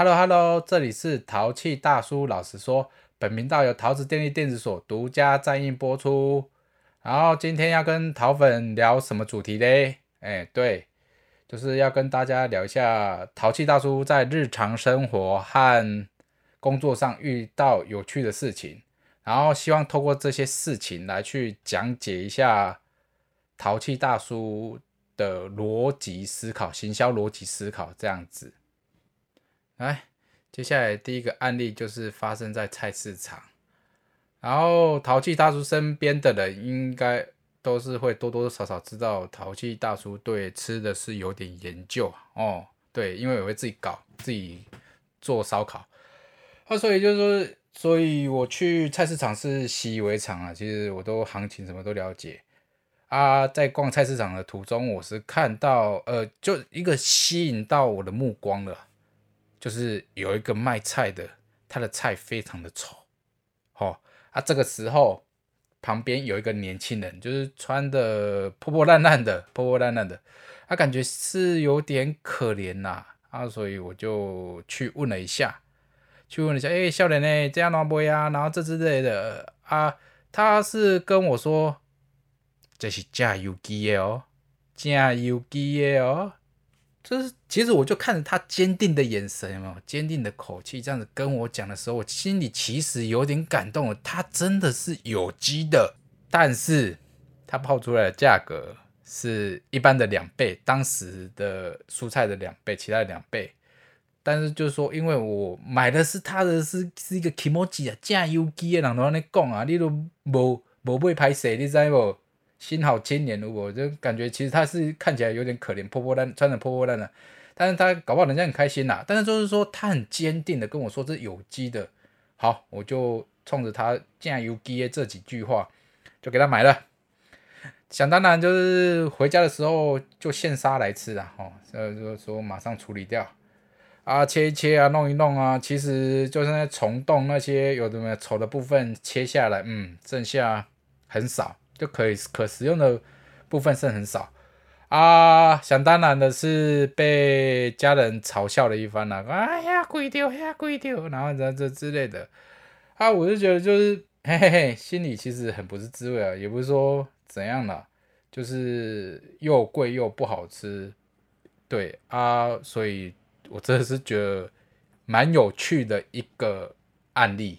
Hello Hello，这里是淘气大叔。老实说，本频道由桃子电力电子所独家赞映播出。然后今天要跟桃粉聊什么主题嘞？哎，对，就是要跟大家聊一下淘气大叔在日常生活和工作上遇到有趣的事情，然后希望透过这些事情来去讲解一下淘气大叔的逻辑思考、行销逻辑思考这样子。来，接下来第一个案例就是发生在菜市场，然后淘气大叔身边的人应该都是会多多少少知道淘气大叔对吃的是有点研究哦，对，因为我会自己搞，自己做烧烤，啊，所以就是说，所以我去菜市场是习以为常啊，其实我都行情什么都了解。啊，在逛菜市场的途中，我是看到呃，就一个吸引到我的目光了。就是有一个卖菜的，他的菜非常的丑，哦啊，这个时候旁边有一个年轻人，就是穿的破破烂烂的，破破烂烂的，他感觉是有点可怜呐，啊，所以我就去问了一下，去问了一下，哎，笑脸呢？这样拿不呀？然后这之类的啊，他是跟我说，这是加油机的哦，加油机的哦。就是，其实我就看着他坚定的眼神，有没有坚定的口气，这样子跟我讲的时候，我心里其实有点感动了。他真的是有机的，但是他抛出来的价格是一般的两倍，当时的蔬菜的两倍，其他的两倍。但是就是说，因为我买的是他的是是一个 Kimoji 啊，酱油机的，人都安尼讲啊，你都无无被拍摄，你知不？心好青年，我就感觉其实他是看起来有点可怜，破破烂，穿的破破烂烂，但是他搞不好人家很开心呐。但是就是说他很坚定的跟我说这是有机的，好，我就冲着他酱油鸡这几句话就给他买了。想当然就是回家的时候就现杀来吃啊，哦，呃，就说马上处理掉啊，切一切啊，弄一弄啊，其实就是那虫洞那些有的没丑的部分切下来，嗯，剩下很少。就可以可食用的部分是很少。啊，想当然的是被家人嘲笑了一番了，哎呀贵丢呀贵丢，然后这这之类的。啊，我就觉得就是嘿嘿嘿，心里其实很不是滋味啊，也不是说怎样了，就是又贵又不好吃，对啊，所以我真的是觉得蛮有趣的一个案例。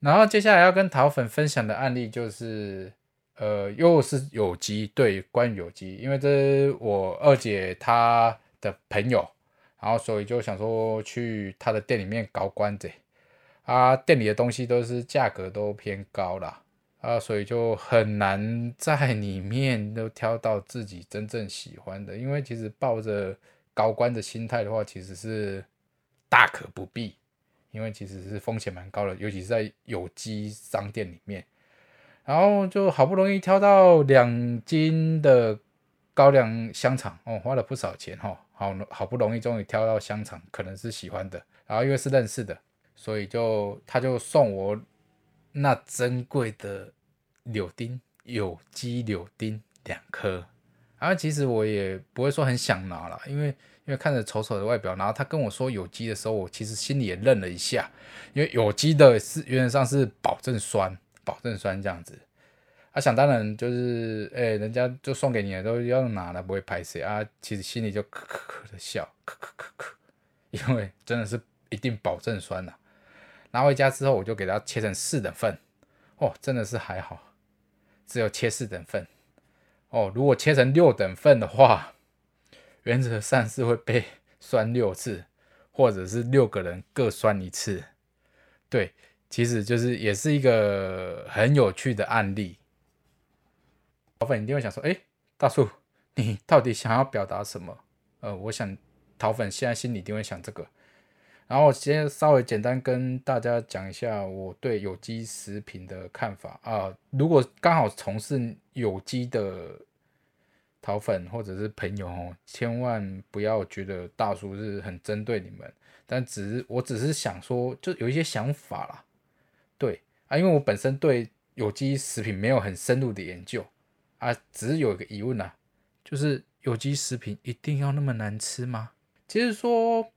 然后接下来要跟桃粉分享的案例就是，呃，又是有机，对，关于有机，因为这是我二姐她的朋友，然后所以就想说去她的店里面搞关子，啊，店里的东西都是价格都偏高了，啊，所以就很难在里面都挑到自己真正喜欢的，因为其实抱着高官的心态的话，其实是大可不必。因为其实是风险蛮高的，尤其是在有机商店里面，然后就好不容易挑到两斤的高粱香肠哦，花了不少钱哈，好好不容易终于挑到香肠，可能是喜欢的，然后因为是认识的，所以就他就送我那珍贵的柳丁有机柳丁两颗，然后其实我也不会说很想拿了，因为。因为看着丑丑的外表，然后他跟我说有机的时候，我其实心里也愣了一下。因为有机的是原则上是保证酸，保证酸这样子。啊，想当然就是，哎，人家就送给你了都要拿了，不会拍谁啊。其实心里就咳咳咳的笑，咳咳咳咳，因为真的是一定保证酸了。拿回家之后，我就给它切成四等份。哦，真的是还好，只有切四等份。哦，如果切成六等份的话。原则上是会被 酸六次，或者是六个人各酸一次。对，其实就是也是一个很有趣的案例。老粉一定会想说：“哎，大叔，你到底想要表达什么？”呃，我想桃粉现在心里一定会想这个。然后先稍微简单跟大家讲一下我对有机食品的看法啊。如果刚好从事有机的。桃粉或者是朋友哦，千万不要觉得大叔是很针对你们，但只是我只是想说，就有一些想法啦。对啊，因为我本身对有机食品没有很深入的研究啊，只是有一个疑问啊，就是有机食品一定要那么难吃吗？其实说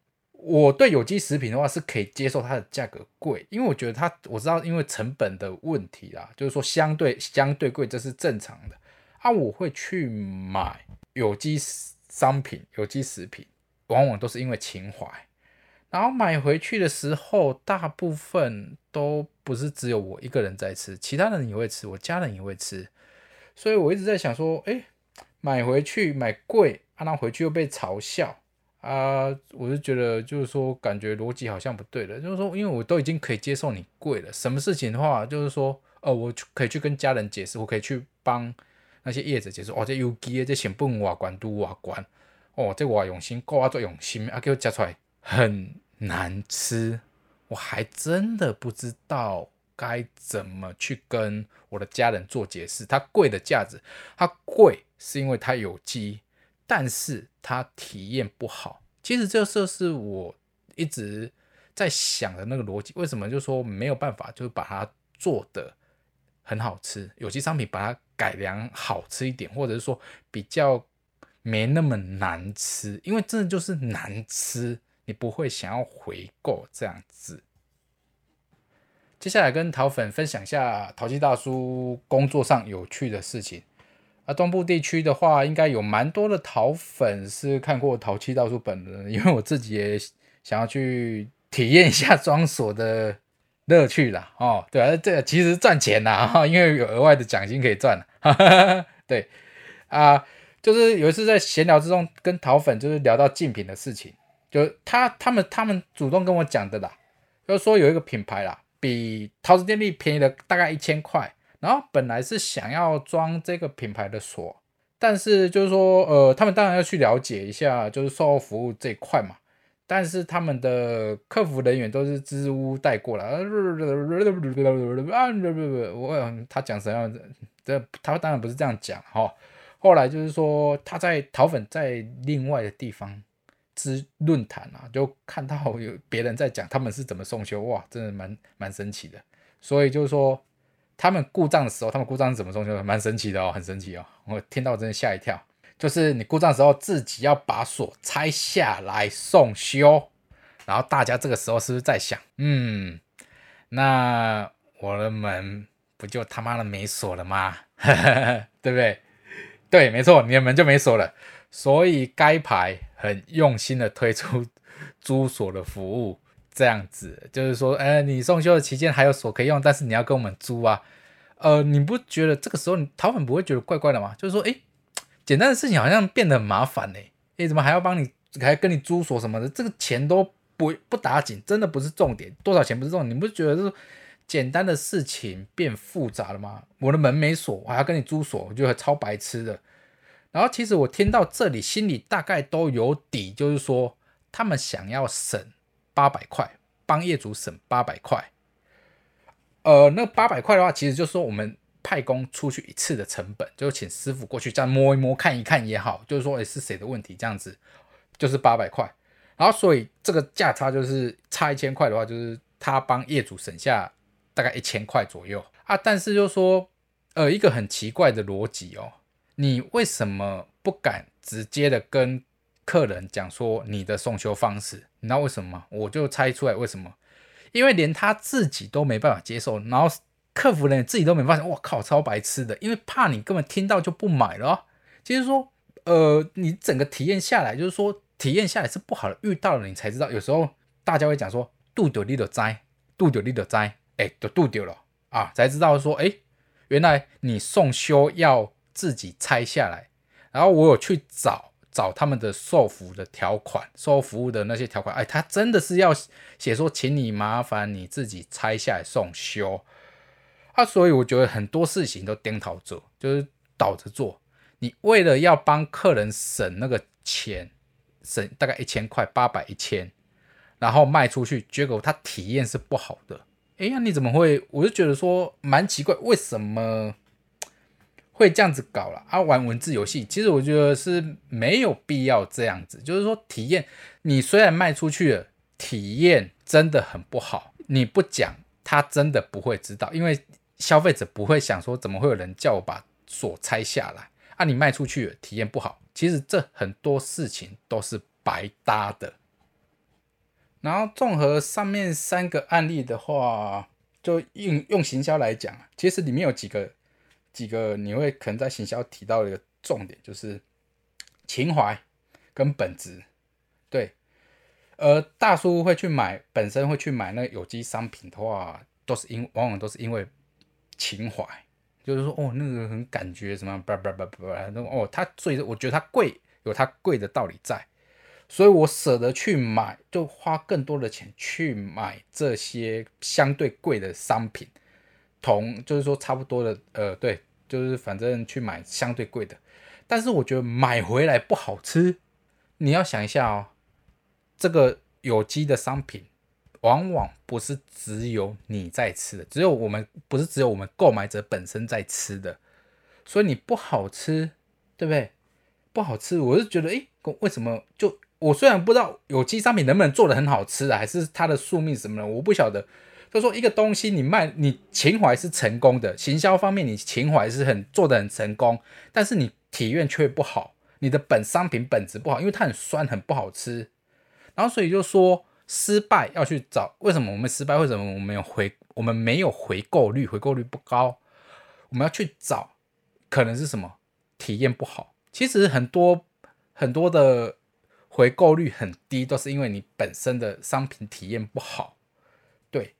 我对有机食品的话是可以接受它的价格贵，因为我觉得它我知道因为成本的问题啦，就是说相对相对贵这是正常的啊。我会去买有机商品、有机食品，往往都是因为情怀。然后买回去的时候，大部分都不是只有我一个人在吃，其他人也会吃，我家人也会吃。所以我一直在想说，哎，买回去买贵，啊，然后回去又被嘲笑。啊，我就觉得就是说，感觉逻辑好像不对了。就是说，因为我都已经可以接受你贵了，什么事情的话，就是说，呃，我可以去跟家人解释，我可以去帮那些业者解释。哦，这有机这成本瓦关都瓦关，哦，这我用心，够啊做用心，啊，给我夹出来很难吃，我还真的不知道该怎么去跟我的家人做解释。它贵的价值，它贵是因为它有机。但是他体验不好，其实这就是我一直在想的那个逻辑。为什么就说没有办法，就是把它做的很好吃，有机商品把它改良好吃一点，或者是说比较没那么难吃？因为真的就是难吃，你不会想要回购这样子。接下来跟桃粉分享一下淘气大叔工作上有趣的事情。啊，东部地区的话，应该有蛮多的淘粉是看过淘气大叔本人，因为我自己也想要去体验一下 装锁的乐趣啦。哦，对啊，这其实赚钱呐，哈，因为有额外的奖金可以赚。哈哈哈对啊，就是有一次在闲聊之中跟桃粉就是聊到竞品的事情，就他他们他们主动跟我讲的啦，就是说有一个品牌啦，比陶瓷电力便宜了大概一千块。然后本来是想要装这个品牌的锁，但是就是说，呃，他们当然要去了解一下，就是售后服务这一块嘛。但是他们的客服人员都是支支吾吾带过来，我他讲什么样？这他当然不是这样讲哈。后来就是说他在淘粉在另外的地方之论坛啊，就看到有别人在讲他们是怎么送修，哇，真的蛮蛮神奇的。所以就是说。他们故障的时候，他们故障是怎么送修的？蛮神奇的哦，很神奇哦！我听到真的吓一跳。就是你故障的时候，自己要把锁拆下来送修。然后大家这个时候是不是在想，嗯，那我的门不就他妈的没锁了吗？对不对？对，没错，你的门就没锁了。所以该牌很用心的推出租锁的服务。这样子就是说，哎，你送修的期间还有锁可以用，但是你要跟我们租啊。呃，你不觉得这个时候你淘粉不会觉得怪怪的吗？就是说，哎，简单的事情好像变得很麻烦呢。哎，怎么还要帮你，还跟你租锁什么的？这个钱都不不打紧，真的不是重点，多少钱不是重点。你不觉得是简单的事情变复杂了吗？我的门没锁，我还要跟你租锁，我觉得超白痴的。然后其实我听到这里，心里大概都有底，就是说他们想要省。八百块帮业主省八百块，呃，那八百块的话，其实就是说我们派工出去一次的成本，就请师傅过去这样摸一摸、看一看也好，就是说，诶是谁的问题？这样子就是八百块。然后，所以这个价差就是差一千块的话，就是他帮业主省下大概一千块左右啊。但是就说，呃，一个很奇怪的逻辑哦，你为什么不敢直接的跟？客人讲说你的送修方式，你知道为什么吗？我就猜出来为什么，因为连他自己都没办法接受，然后客服人自己都没发现，我靠，超白痴的，因为怕你根本听到就不买了。其实说，呃，你整个体验下来，就是说体验下来是不好的，遇到了你才知道。有时候大家会讲说，度丢你的灾，度丢你的灾，哎，都度丢了啊，才知道说，哎，原来你送修要自己拆下来，然后我有去找。找他们的售服的条款，售后服务的那些条款，哎，他真的是要写说，请你麻烦你自己拆下来送修啊，所以我觉得很多事情都颠倒做，就是倒着做。你为了要帮客人省那个钱，省大概一千块，八百一千，然后卖出去，结果他体验是不好的。哎呀，你怎么会？我就觉得说蛮奇怪，为什么？会这样子搞了啊？玩文字游戏，其实我觉得是没有必要这样子。就是说，体验你虽然卖出去了，体验真的很不好。你不讲，他真的不会知道，因为消费者不会想说，怎么会有人叫我把锁拆下来啊？你卖出去了，体验不好，其实这很多事情都是白搭的。然后综合上面三个案例的话，就用用行销来讲，其实里面有几个几个你会可能在行销提到的一个重点，就是情怀跟本质。对，呃大叔会去买，本身会去买那个有机商品的话，都是因往往都是因为情怀，就是说哦，那个很感觉什么，叭叭叭叭，那哦，它最我觉得它贵，有它贵的道理在。所以我舍得去买，就花更多的钱去买这些相对贵的商品，同就是说差不多的，呃，对，就是反正去买相对贵的。但是我觉得买回来不好吃，你要想一下哦，这个有机的商品往往不是只有你在吃的，只有我们不是只有我们购买者本身在吃的，所以你不好吃，对不对？不好吃，我是觉得，诶，为什么就？我虽然不知道有机商品能不能做的很好吃啊，还是它的宿命什么的，我不晓得。就说一个东西你卖，你情怀是成功的，行销方面你情怀是很做的很成功，但是你体验却不好，你的本商品本质不好，因为它很酸很不好吃。然后所以就说失败要去找为什么我们失败，为什么我们有回我们没有回购率，回购率不高，我们要去找可能是什么体验不好。其实很多很多的。回购率很低，都是因为你本身的商品体验不好，对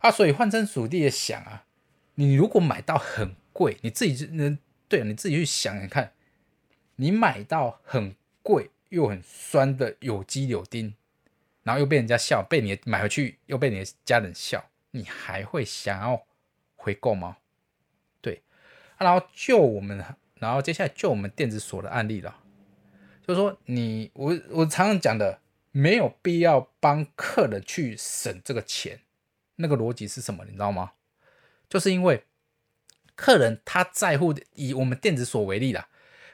啊，所以换成属地的想啊，你如果买到很贵，你自己就能对，你自己去想想看，你买到很贵又很酸的有机柳丁，然后又被人家笑，被你买回去又被你的家人笑，你还会想要回购吗？对，啊然后就我们，然后接下来就我们电子锁的案例了。就是说，你我我常常讲的，没有必要帮客人去省这个钱，那个逻辑是什么？你知道吗？就是因为客人他在乎的，以我们电子锁为例啦，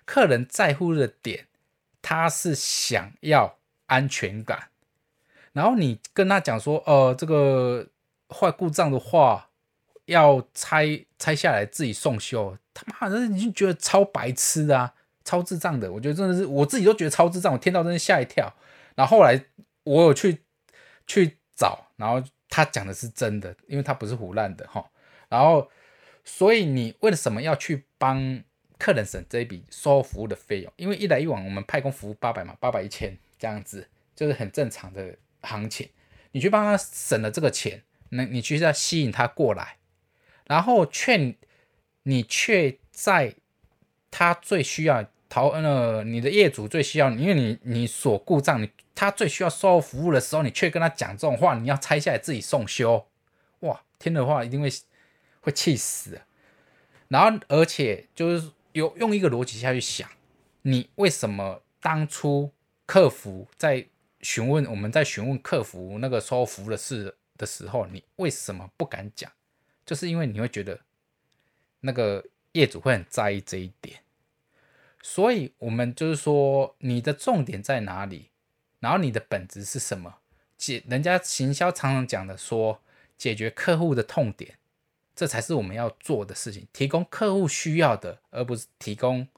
客人在乎的点，他是想要安全感。然后你跟他讲说，呃，这个坏故障的话，要拆拆下来自己送修，他妈的，你就觉得超白痴啊！超智障的，我觉得真的是我自己都觉得超智障，我听到真的吓一跳。然后后来我有去去找，然后他讲的是真的，因为他不是胡乱的哈。然后所以你为什么要去帮客人省这一笔售后服务的费用？因为一来一往，我们派工服务八百嘛，八百一千这样子，就是很正常的行情。你去帮他省了这个钱，那你去要吸引他过来，然后劝你却在他最需要。好呃，你的业主最需要，因为你你锁故障，你他最需要售后服务的时候，你却跟他讲这种话，你要拆下来自己送修，哇，听的话一定会会气死。然后而且就是有用一个逻辑下去想，你为什么当初客服在询问我们在询问客服那个售后服务的事的时候，你为什么不敢讲？就是因为你会觉得那个业主会很在意这一点。所以，我们就是说，你的重点在哪里？然后你的本质是什么？解人家行销常常讲的，说解决客户的痛点，这才是我们要做的事情。提供客户需要的，而不是提供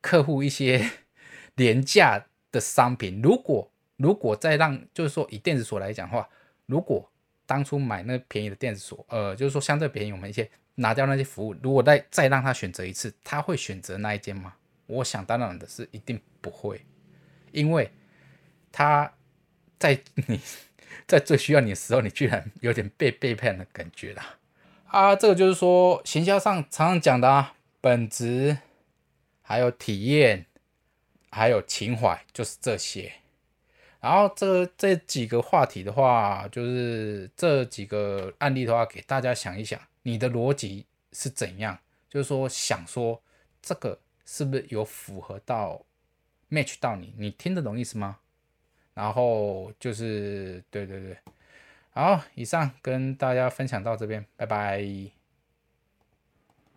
客户一些 廉价的商品。如果如果再让，就是说以电子锁来讲的话，如果当初买那便宜的电子锁，呃，就是说相对便宜，我们一些拿掉那些服务，如果再再让他选择一次，他会选择那一间吗？我想当然的是一定不会，因为他在你 在最需要你的时候，你居然有点被背叛的感觉啦。啊！这个就是说，行销上常常讲的啊，本质，还有体验，还有情怀，就是这些。然后这这几个话题的话，就是这几个案例的话，给大家想一想，你的逻辑是怎样？就是说，想说这个。是不是有符合到 match 到你？你听得懂意思吗？然后就是对对对，好，以上跟大家分享到这边，拜拜。